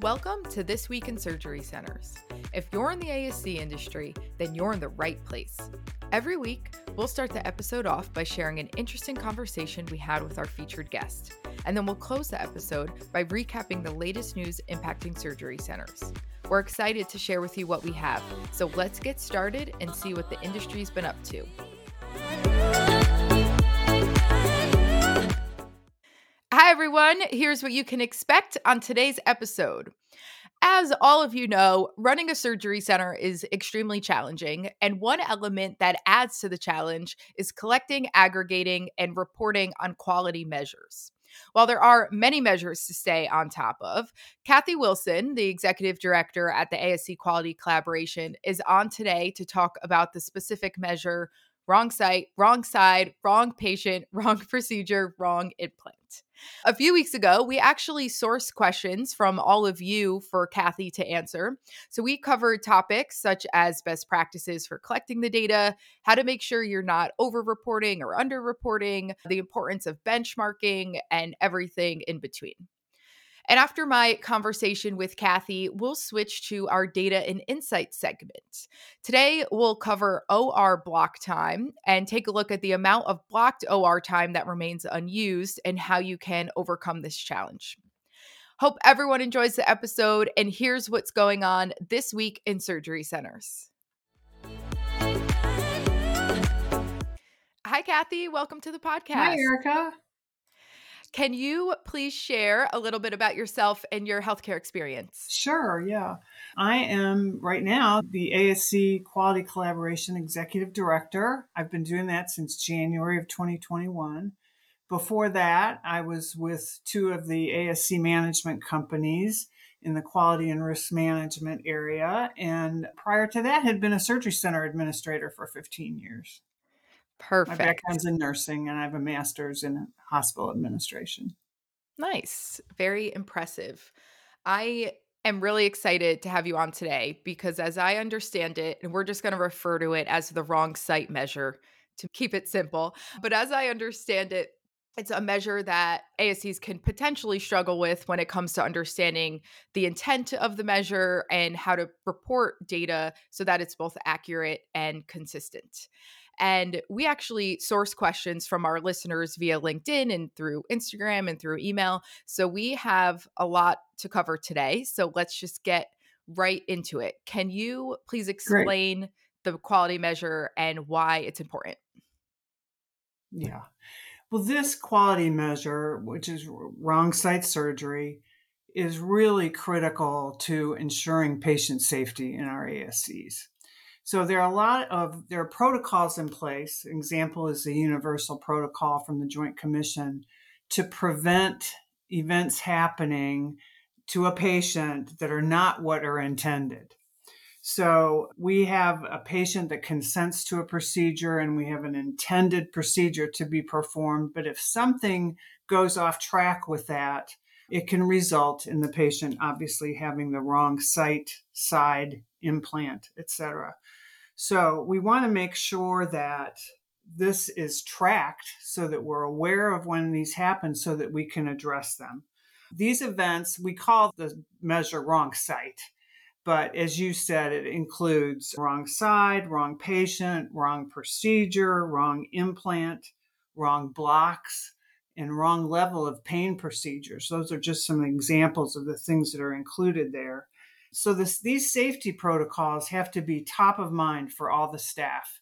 Welcome to This Week in Surgery Centers. If you're in the ASC industry, then you're in the right place. Every week, we'll start the episode off by sharing an interesting conversation we had with our featured guest. And then we'll close the episode by recapping the latest news impacting surgery centers. We're excited to share with you what we have, so let's get started and see what the industry's been up to. Here's what you can expect on today's episode. As all of you know, running a surgery center is extremely challenging. And one element that adds to the challenge is collecting, aggregating, and reporting on quality measures. While there are many measures to stay on top of, Kathy Wilson, the executive director at the ASC Quality Collaboration, is on today to talk about the specific measure wrong site, wrong side, wrong patient, wrong procedure, wrong implant. A few weeks ago, we actually sourced questions from all of you for Kathy to answer. So we covered topics such as best practices for collecting the data, how to make sure you're not over reporting or under reporting, the importance of benchmarking, and everything in between. And after my conversation with Kathy, we'll switch to our data and insight segment. Today, we'll cover OR block time and take a look at the amount of blocked OR time that remains unused and how you can overcome this challenge. Hope everyone enjoys the episode, and here's what's going on this week in surgery centers. Hi, Kathy. Welcome to the podcast. Hi, Erica. Can you please share a little bit about yourself and your healthcare experience? Sure, yeah. I am right now the ASC Quality Collaboration Executive Director. I've been doing that since January of 2021. Before that, I was with two of the ASC management companies in the quality and risk management area. And prior to that, had been a surgery center administrator for 15 years. Perfect. My background's in nursing and I have a master's in hospital administration. Nice. Very impressive. I am really excited to have you on today because, as I understand it, and we're just going to refer to it as the wrong site measure to keep it simple, but as I understand it, it's a measure that ASCs can potentially struggle with when it comes to understanding the intent of the measure and how to report data so that it's both accurate and consistent. And we actually source questions from our listeners via LinkedIn and through Instagram and through email. So we have a lot to cover today. So let's just get right into it. Can you please explain Great. the quality measure and why it's important? Yeah. Well, this quality measure, which is wrong site surgery, is really critical to ensuring patient safety in our ASCs. So there are a lot of there are protocols in place. An example is the universal protocol from the Joint Commission to prevent events happening to a patient that are not what are intended. So we have a patient that consents to a procedure and we have an intended procedure to be performed. But if something goes off track with that, it can result in the patient obviously having the wrong site, side, implant, etc. So we want to make sure that this is tracked so that we're aware of when these happen so that we can address them. These events, we call the measure wrong site. But as you said, it includes wrong side, wrong patient, wrong procedure, wrong implant, wrong blocks, and wrong level of pain procedures. Those are just some examples of the things that are included there. So this, these safety protocols have to be top of mind for all the staff.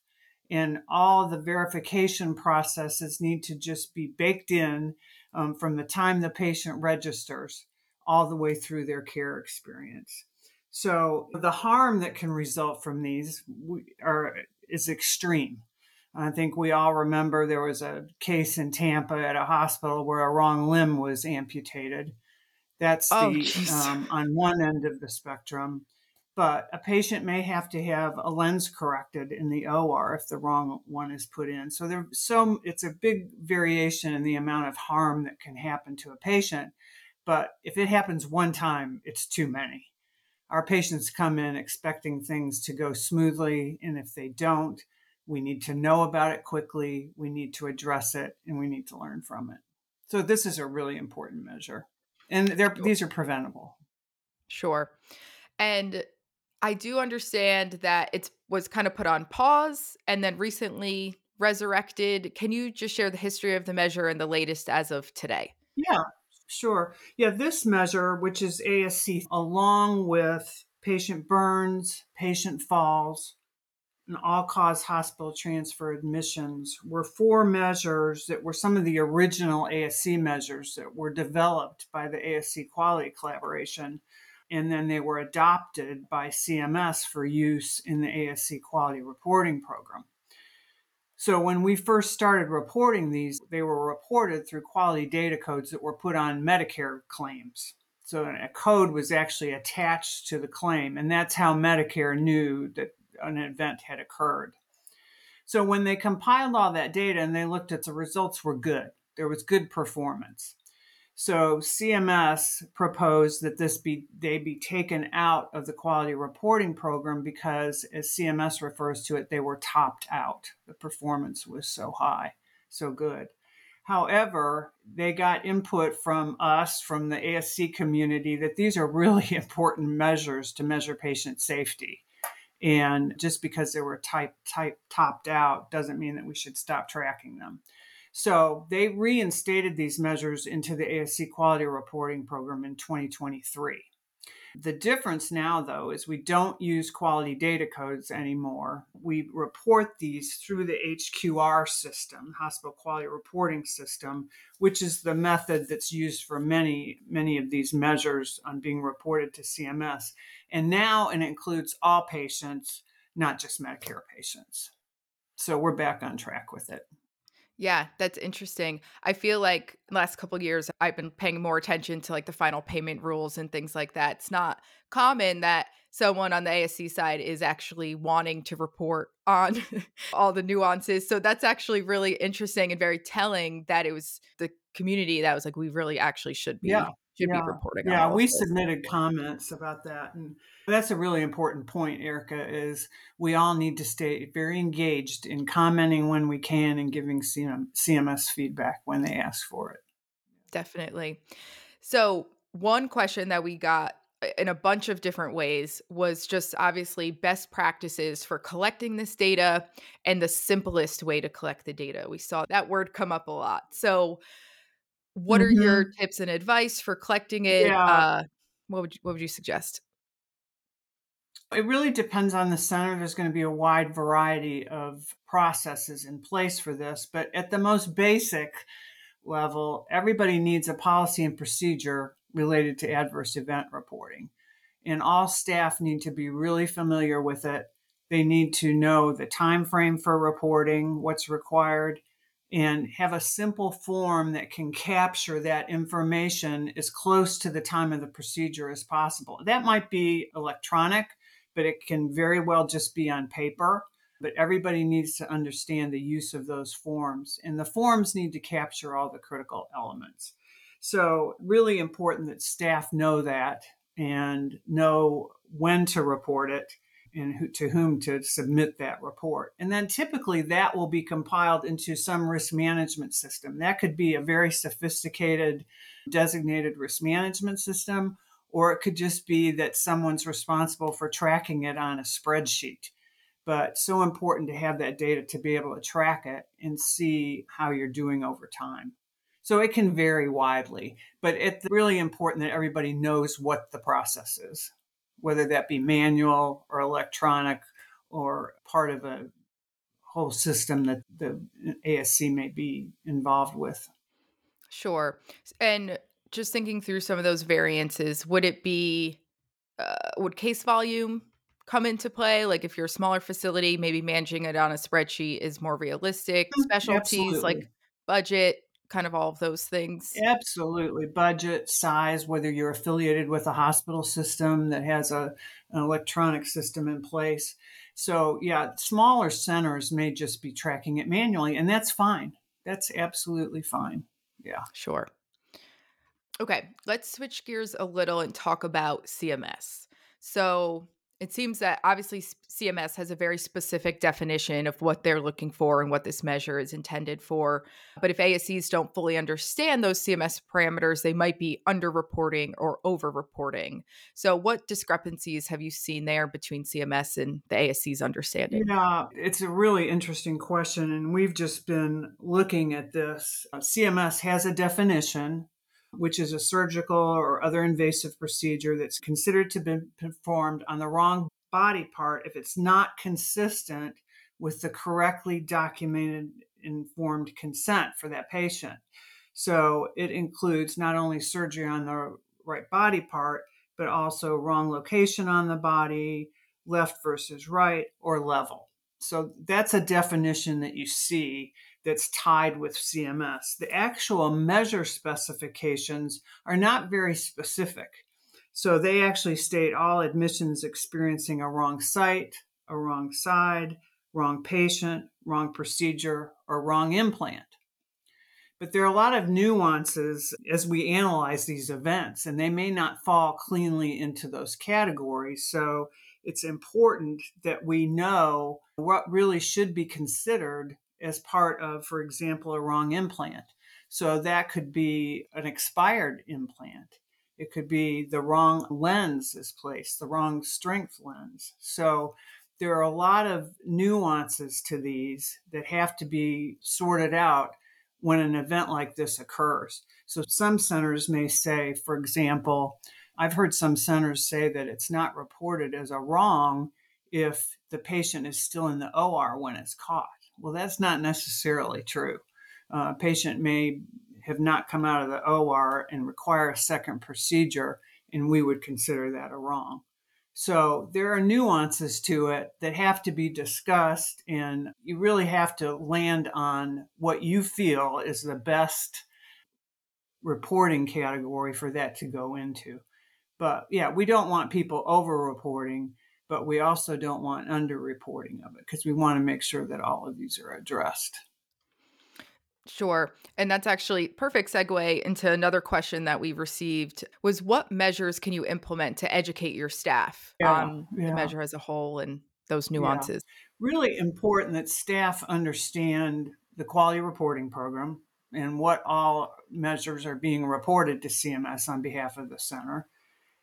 And all the verification processes need to just be baked in um, from the time the patient registers all the way through their care experience. So the harm that can result from these are is extreme. I think we all remember there was a case in Tampa at a hospital where a wrong limb was amputated. That's oh, the um, on one end of the spectrum. But a patient may have to have a lens corrected in the OR if the wrong one is put in. So there, so it's a big variation in the amount of harm that can happen to a patient. But if it happens one time, it's too many. Our patients come in expecting things to go smoothly, and if they don't, we need to know about it quickly. We need to address it, and we need to learn from it. So this is a really important measure and they're these are preventable. Sure. And I do understand that it was kind of put on pause and then recently resurrected. Can you just share the history of the measure and the latest as of today? Yeah, sure. Yeah, this measure, which is ASC, along with patient burns, patient falls, and all cause hospital transfer admissions, were four measures that were some of the original ASC measures that were developed by the ASC Quality Collaboration. And then they were adopted by CMS for use in the ASC Quality Reporting Program. So when we first started reporting these, they were reported through quality data codes that were put on Medicare claims. So a code was actually attached to the claim, and that's how Medicare knew that an event had occurred. So when they compiled all that data and they looked at the results were good. There was good performance. So CMS proposed that this be they be taken out of the quality reporting program because as CMS refers to it, they were topped out. The performance was so high, so good. However, they got input from us, from the ASC community, that these are really important measures to measure patient safety. And just because they were type, type topped out doesn't mean that we should stop tracking them. So they reinstated these measures into the ASC quality reporting program in 2023. The difference now, though, is we don't use quality data codes anymore. We report these through the HQR system, Hospital Quality Reporting System, which is the method that's used for many, many of these measures on being reported to CMS. And now and it includes all patients, not just Medicare patients. So we're back on track with it. Yeah, that's interesting. I feel like last couple years I've been paying more attention to like the final payment rules and things like that. It's not common that someone on the ASC side is actually wanting to report on all the nuances. So that's actually really interesting and very telling that it was the community that was like we really actually should be yeah should yeah. be reporting. Yeah, we submitted comments about that, and that's a really important point, Erica. Is we all need to stay very engaged in commenting when we can and giving CMS feedback when they ask for it. Definitely. So one question that we got uh, in a bunch of different ways was just obviously best practices for collecting this data and the simplest way to collect the data. We saw that word come up a lot. So what are your Mhm. tips and advice for collecting it? Yeah. Uh, what would you, what would you suggest? It really depends on the center. There's going to be a wide variety of processes in place for this, but at the most basic level, everybody needs a policy and procedure related to adverse event reporting. And all staff need to be really familiar with it. They need to know the time frame for reporting, what's required, and have a simple form that can capture that information as close to the time of the procedure as possible. That might be electronic, but it can very well just be on paper. But everybody needs to understand the use of those forms, and the forms need to capture all the critical elements. So, really important that staff know that and know when to report it and who, to whom to submit that report. And then typically that will be compiled into some risk management system. That could be a very sophisticated designated risk management system, or it could just be that someone's responsible for tracking it on a spreadsheet. But so important to have that data to be able to track it and see how you're doing over time. So it can vary widely, but it's really important that everybody knows what the process is whether that be manual or electronic or part of a whole system that the ASC may be involved with. Sure. And just thinking through some of those variances, would it be, uh, would case volume come into play? Like if you're a smaller facility, maybe managing it on a spreadsheet is more realistic. Mm, Specialties Absolutely. like budget, kind of all of those things. Absolutely. Budget, size, whether you're affiliated with a hospital system that has a, an electronic system in place. So, yeah, smaller centers may just be tracking it manually, and that's fine. That's absolutely fine. Yeah. Sure. Okay, let's switch gears a little and talk about CMS. So, It seems that obviously CMS has a very specific definition of what they're looking for and what this measure is intended for. But if ASCs don't fully understand those CMS parameters, they might be underreporting or overreporting. So, what discrepancies have you seen there between CMS and the ASC's understanding? Yeah, it's a really interesting question. And we've just been looking at this. CMS has a definition which is a surgical or other invasive procedure that's considered to be performed on the wrong body part if it's not consistent with the correctly documented informed consent for that patient. So it includes not only surgery on the right body part, but also wrong location on the body, left versus right, or level. So that's a definition that you see that's tied with CMS. The actual measure specifications are not very specific. So they actually state all admissions experiencing a wrong site, a wrong side, wrong patient, wrong procedure, or wrong implant. But there are a lot of nuances as we analyze these events, and they may not fall cleanly into those categories. So it's important that we know what really should be considered as part of, for example, a wrong implant. So that could be an expired implant. It could be the wrong lens is placed, the wrong strength lens. So there are a lot of nuances to these that have to be sorted out when an event like this occurs. So some centers may say, for example, I've heard some centers say that it's not reported as a wrong if the patient is still in the OR when it's caught. Well, that's not necessarily true. Uh, a patient may have not come out of the OR and require a second procedure, and we would consider that a wrong. So there are nuances to it that have to be discussed, and you really have to land on what you feel is the best reporting category for that to go into. But yeah, we don't want people over reporting but we also don't want underreporting of it because we want to make sure that all of these are addressed. Sure. And that's actually perfect segue into another question that we received was what measures can you implement to educate your staff yeah, on yeah. the measure as a whole and those nuances? Yeah. Really important that staff understand the quality reporting program and what all measures are being reported to CMS on behalf of the center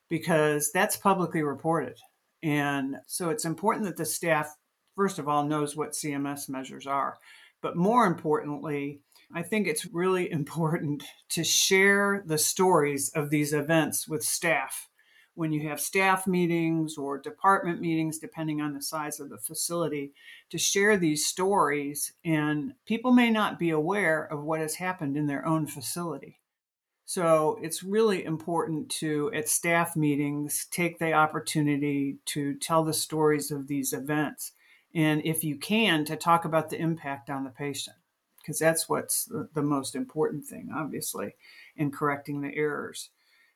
because that's publicly reported. And so it's important that the staff, first of all, knows what CMS measures are. But more importantly, I think it's really important to share the stories of these events with staff. When you have staff meetings or department meetings, depending on the size of the facility, to share these stories, and people may not be aware of what has happened in their own facility. So it's really important to, at staff meetings, take the opportunity to tell the stories of these events. And if you can, to talk about the impact on the patient, because that's what's the, the most important thing, obviously, in correcting the errors.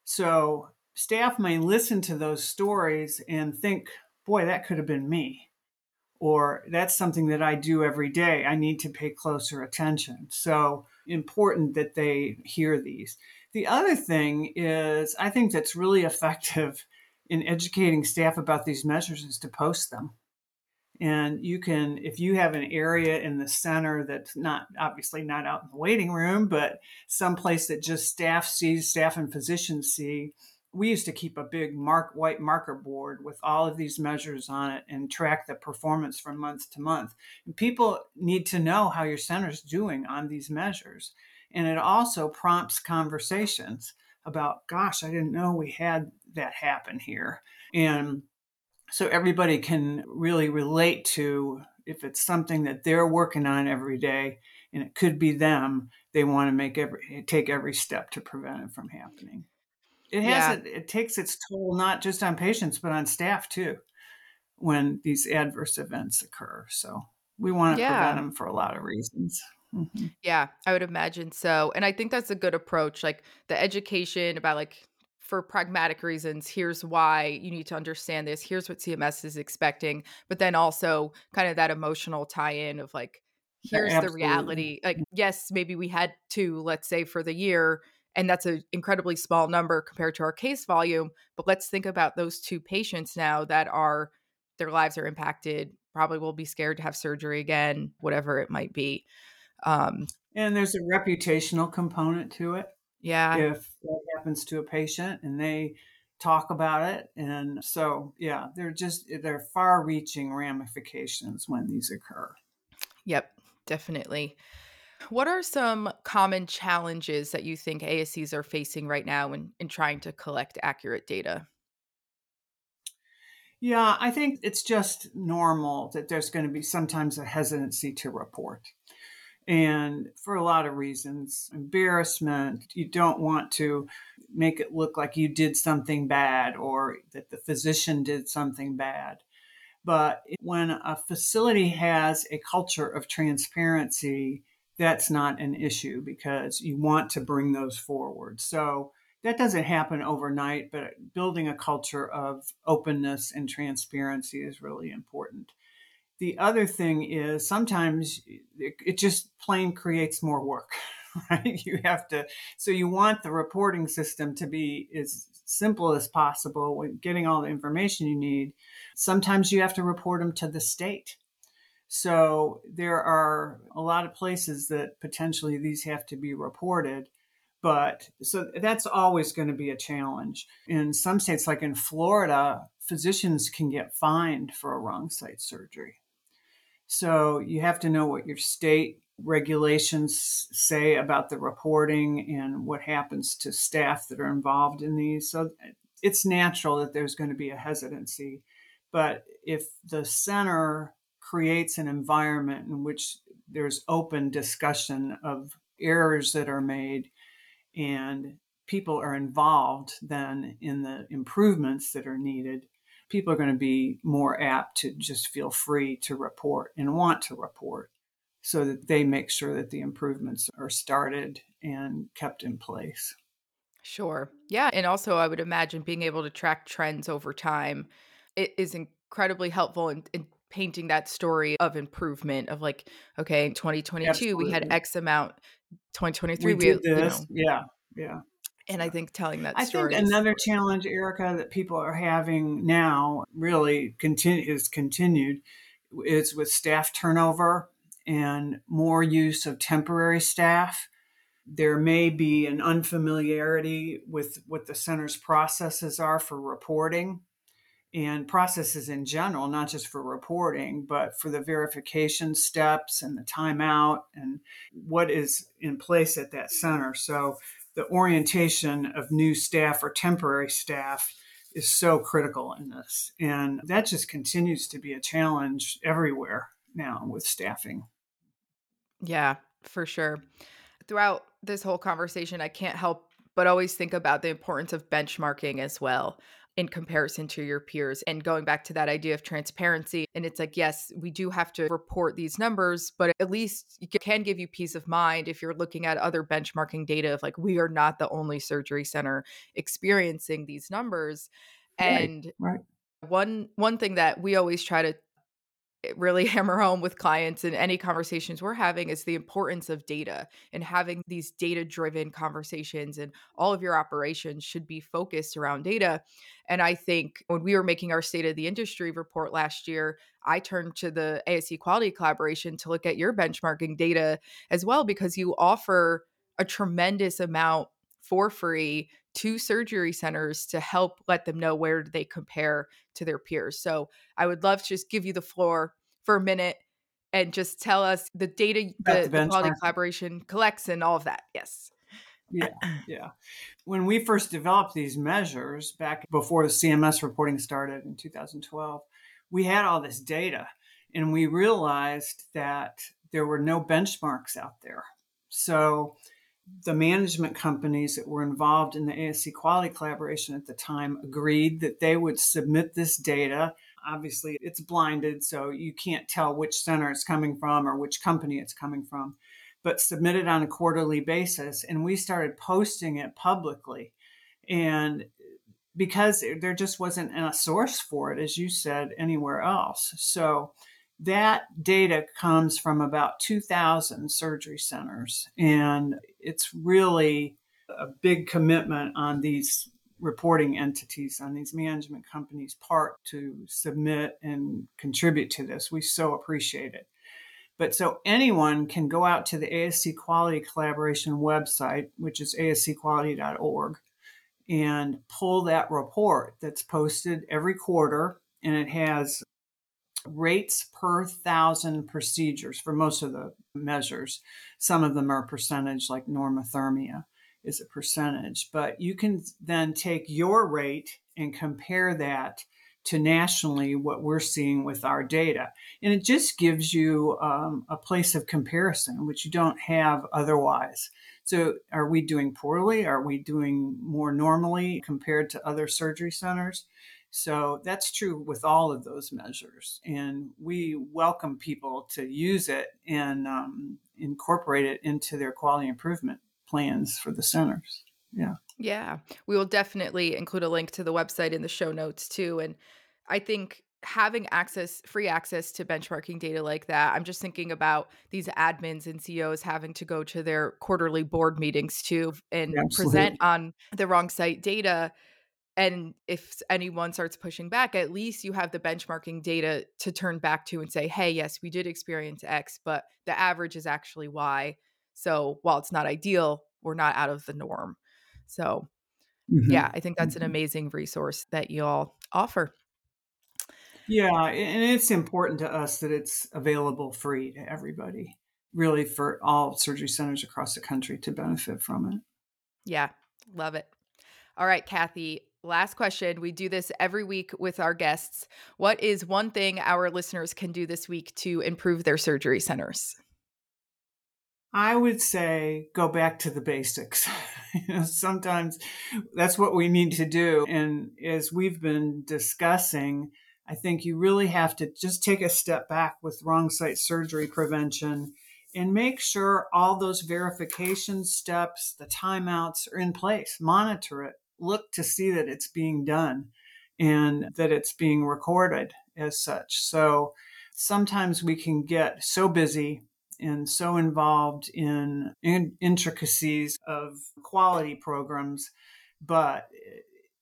So staff may listen to those stories and think, boy, that could have been me. Or that's something that I do every day. I need to pay closer attention. So important that they hear these. The other thing is, I think that's really effective in educating staff about these measures is to post them. And you can, if you have an area in the center that's not obviously not out in the waiting room, but someplace that just staff sees, staff and physicians see, we used to keep a big mark white marker board with all of these measures on it and track the performance from month to month. And people need to know how your center's doing on these measures. And it also prompts conversations about, gosh, I didn't know we had that happen here. And so everybody can really relate to if it's something that they're working on every day and it could be them, they want to make every take every step to prevent it from happening. It has yeah. it, it takes its toll not just on patients but on staff too when these adverse events occur. So we want to yeah. prevent them for a lot of reasons. Mm-hmm. Yeah, I would imagine so. And I think that's a good approach. Like the education about like for pragmatic reasons, here's why you need to understand this. Here's what CMS is expecting. But then also kind of that emotional tie in of like, here's yeah, the reality. Like, mm-hmm. yes, maybe we had to, let's say for the year, And that's an incredibly small number compared to our case volume. But let's think about those two patients now that are, their lives are impacted, probably will be scared to have surgery again, whatever it might be. Um, and there's a reputational component to it. Yeah. If that happens to a patient and they talk about it. And so, yeah, they're just, they're far reaching ramifications when these occur. Yep, definitely. What are some common challenges that you think ASCs are facing right now in, in trying to collect accurate data? Yeah, I think it's just normal that there's going to be sometimes a hesitancy to report and for a lot of reasons embarrassment you don't want to make it look like you did something bad or that the physician did something bad. But when a facility has a culture of transparency that's not an issue because you want to bring those forward. So that doesn't happen overnight but building a culture of openness and transparency is really important the other thing is sometimes it, it just plain creates more work right? You have to so you want the reporting system to be as simple as possible with getting all the information you need. Sometimes you have to report them to the state. So there are a lot of places that potentially these have to be reported but so that's always going to be a challenge. In some states like in florida physicians can get fined for a wrong site surgery so you have to know what your state regulations say about the reporting and what happens to staff that are involved in these. So it's natural that there's going to be a hesitancy. But if the center creates an environment in which there's open discussion of errors that are made and people are involved then in the improvements that are needed, people are going to be more apt to just feel free to report and want to report so that they make sure that the improvements are started and kept in place. Sure. Yeah. And also, I would imagine being able to track trends over time it is incredibly helpful in, in painting that story of improvement of like, okay, in 2022, Absolutely. we had X amount, 2023, we, we did this. You know, yeah. Yeah and I think telling that I story. think another challenge, Erica, that people are having now really continue is continued is with staff turnover and more use of temporary staff. There may be an unfamiliarity with what the center's processes are for reporting and processes in general, not just for reporting, but for the verification steps and the timeout and what is in place at that center. So the orientation of new staff or temporary staff is so critical in this. And that just continues to be a challenge everywhere now with staffing. Yeah, for sure. Throughout this whole conversation, I can't help but always think about the importance of benchmarking as well in comparison to your peers and going back to that idea of transparency and it's like yes we do have to report these numbers but at least it can give you peace of mind if you're looking at other benchmarking data of like we are not the only surgery center experiencing these numbers and right, right. one one thing that we always try to really hammer home with clients and any conversations we're having is the importance of data and having these data driven conversations and all of your operations should be focused around data. And i think when we were making our state of the industry report last year i turned to the asc quality collaboration to look at your benchmarking data as well because you offer a tremendous amount for free to surgery centers to help let them know where they compare to their peers. So I would love to just give you the floor for a minute and just tell us the data the, the quality collaboration collects and all of that. Yes. Yeah, yeah. When we first developed these measures back before the CMS reporting started in 2012, we had all this data and we realized that there were no benchmarks out there. So the management companies that were involved in the ASC quality collaboration at the time agreed that they would submit this data. Obviously, it's blinded, so you can't tell which center it's coming from or which company it's coming from, but submit it on a quarterly basis. And we started posting it publicly. And because there just wasn't a source for it, as you said, anywhere else. So that data comes from about 2,000 surgery centers, and it's really a big commitment on these reporting entities, on these management companies' part to submit and contribute to this. We so appreciate it. But so anyone can go out to the ASC Quality Collaboration website, which is ascquality.org, and pull that report that's posted every quarter. And it has rates per thousand procedures for most of the measures. Some of them are percentage, like normothermia is a percentage. But you can then take your rate and compare that to nationally what we're seeing with our data. And it just gives you um, a place of comparison, which you don't have otherwise. So, are we doing poorly? Are we doing more normally compared to other surgery centers? So, that's true with all of those measures. And we welcome people to use it and um, incorporate it into their quality improvement plans for the centers. Yeah. Yeah. We will definitely include a link to the website in the show notes too. And I think having access, free access to benchmarking data like that, I'm just thinking about these admins and CEOs having to go to their quarterly board meetings too and present on the wrong site data. And if anyone starts pushing back, at least you have the benchmarking data to turn back to and say, hey, yes, we did experience X, but the average is actually Y. So while it's not ideal, we're not out of the norm. So, mm-hmm. yeah, I think that's an mm-hmm. amazing resource that you all offer. Yeah, and it's important to us that it's available free to everybody, really, for all surgery centers across the country to benefit from it. Yeah, love it. All right, Kathy, last question. We do this every week with our guests. What is one thing our listeners can do this week to improve their surgery centers? I would say go back to the basics. you know, sometimes that's what we need to do. And as we've been discussing, I think you really have to just take a step back with wrong site surgery prevention and make sure all those verification steps, the timeouts are in place. Monitor it. Look to see that it's being done and that it's being recorded as such. So sometimes we can get so busy and so involved in, in intricacies of quality programs, but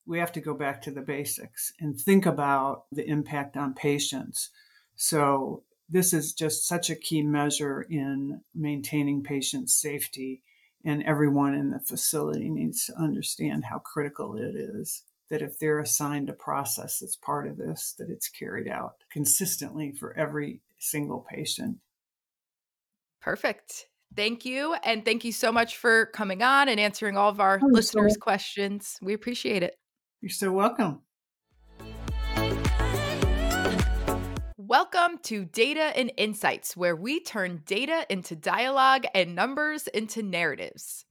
we have to go back to the basics and think about the impact on patients. So, this is just such a key measure in maintaining patient safety, and everyone in the facility needs to understand how critical it is that if they're assigned a process that's part of this, that it's carried out consistently for every single patient. Perfect. Thank you. And thank you so much for coming on and answering all of our oh, listeners' so- questions. We appreciate it. You're so welcome. Welcome to Data and Insights, where we turn data into dialogue and numbers into narratives.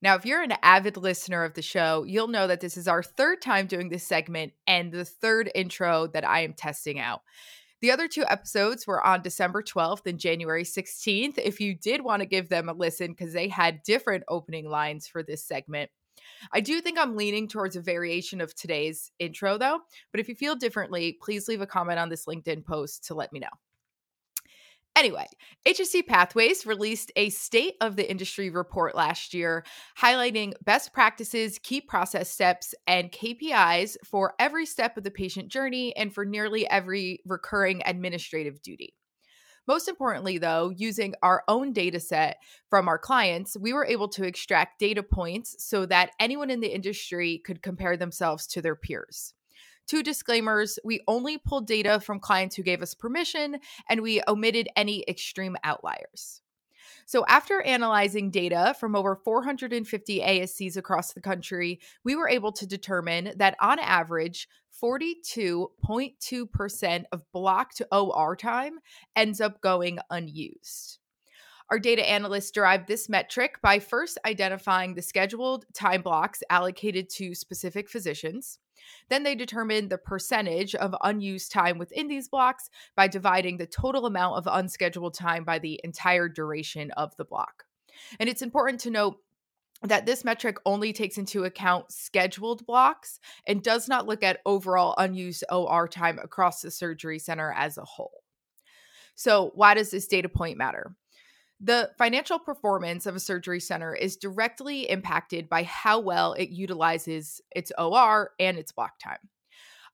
Now, if you're an avid listener of the show, you'll know that this is our third time doing this segment and the third intro that I am testing out. The other two episodes were on December 12th and January 16th. If you did want to give them a listen, because they had different opening lines for this segment. I do think I'm leaning towards a variation of today's intro, though. But if you feel differently, please leave a comment on this LinkedIn post to let me know. Anyway, HST Pathways released a state of the industry report last year highlighting best practices, key process steps, and KPIs for every step of the patient journey and for nearly every recurring administrative duty. Most importantly, though, using our own data set from our clients, we were able to extract data points so that anyone in the industry could compare themselves to their peers. Two disclaimers we only pulled data from clients who gave us permission, and we omitted any extreme outliers. So, after analyzing data from over 450 ASCs across the country, we were able to determine that on average, 42.2% of blocked OR time ends up going unused. Our data analysts derived this metric by first identifying the scheduled time blocks allocated to specific physicians. Then they determined the percentage of unused time within these blocks by dividing the total amount of unscheduled time by the entire duration of the block. And it's important to note that this metric only takes into account scheduled blocks and does not look at overall unused OR time across the surgery center as a whole. So, why does this data point matter? The financial performance of a surgery center is directly impacted by how well it utilizes its OR and its block time.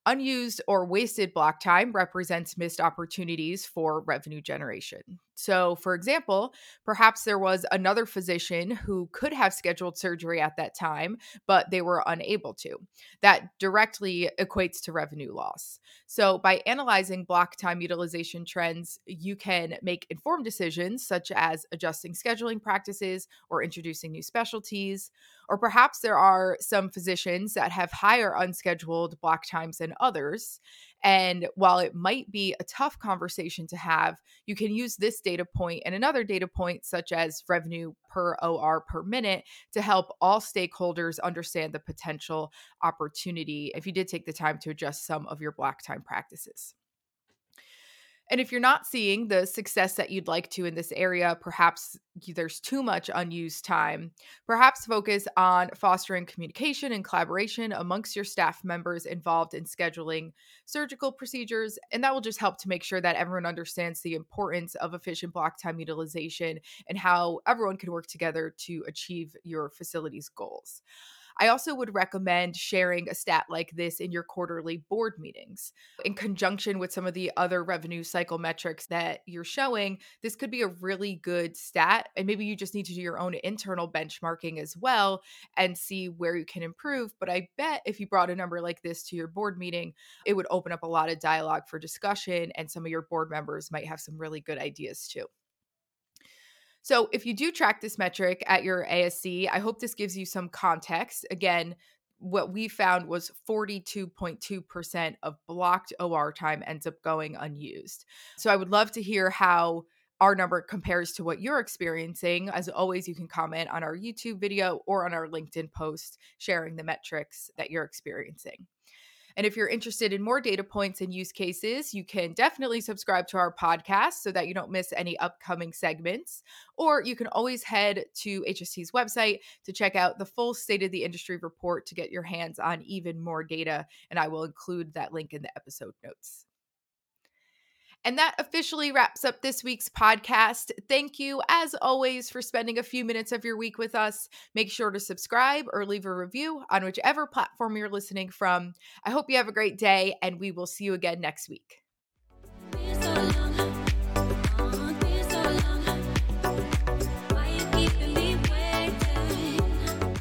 Unused or wasted block time represents missed opportunities for revenue generation. So, for example, perhaps there was another physician who could have scheduled surgery at that time, but they were unable to. That directly equates to revenue loss. So, by analyzing block time utilization trends, you can make informed decisions such as adjusting scheduling practices or introducing new specialties. Or perhaps there are some physicians that have higher unscheduled block times than others. And while it might be a tough conversation to have, you can use this data point and another data point, such as revenue per OR per minute, to help all stakeholders understand the potential opportunity if you did take the time to adjust some of your block time practices. And if you're not seeing the success that you'd like to in this area, perhaps there's too much unused time, perhaps focus on fostering communication and collaboration amongst your staff members involved in scheduling surgical procedures. And that will just help to make sure that everyone understands the importance of efficient block time utilization and how everyone can work together to achieve your facility's goals. I also would recommend sharing a stat like this in your quarterly board meetings. In conjunction with some of the other revenue cycle metrics that you're showing, this could be a really good stat. And maybe you just need to do your own internal benchmarking as well and see where you can improve. But I bet if you brought a number like this to your board meeting, it would open up a lot of dialogue for discussion, and some of your board members might have some really good ideas too. So, if you do track this metric at your ASC, I hope this gives you some context. Again, what we found was 42.2% of blocked OR time ends up going unused. So, I would love to hear how our number compares to what you're experiencing. As always, you can comment on our YouTube video or on our LinkedIn post sharing the metrics that you're experiencing. And if you're interested in more data points and use cases, you can definitely subscribe to our podcast so that you don't miss any upcoming segments. Or you can always head to HST's website to check out the full state of the industry report to get your hands on even more data. And I will include that link in the episode notes. And that officially wraps up this week's podcast. Thank you, as always, for spending a few minutes of your week with us. Make sure to subscribe or leave a review on whichever platform you're listening from. I hope you have a great day, and we will see you again next week.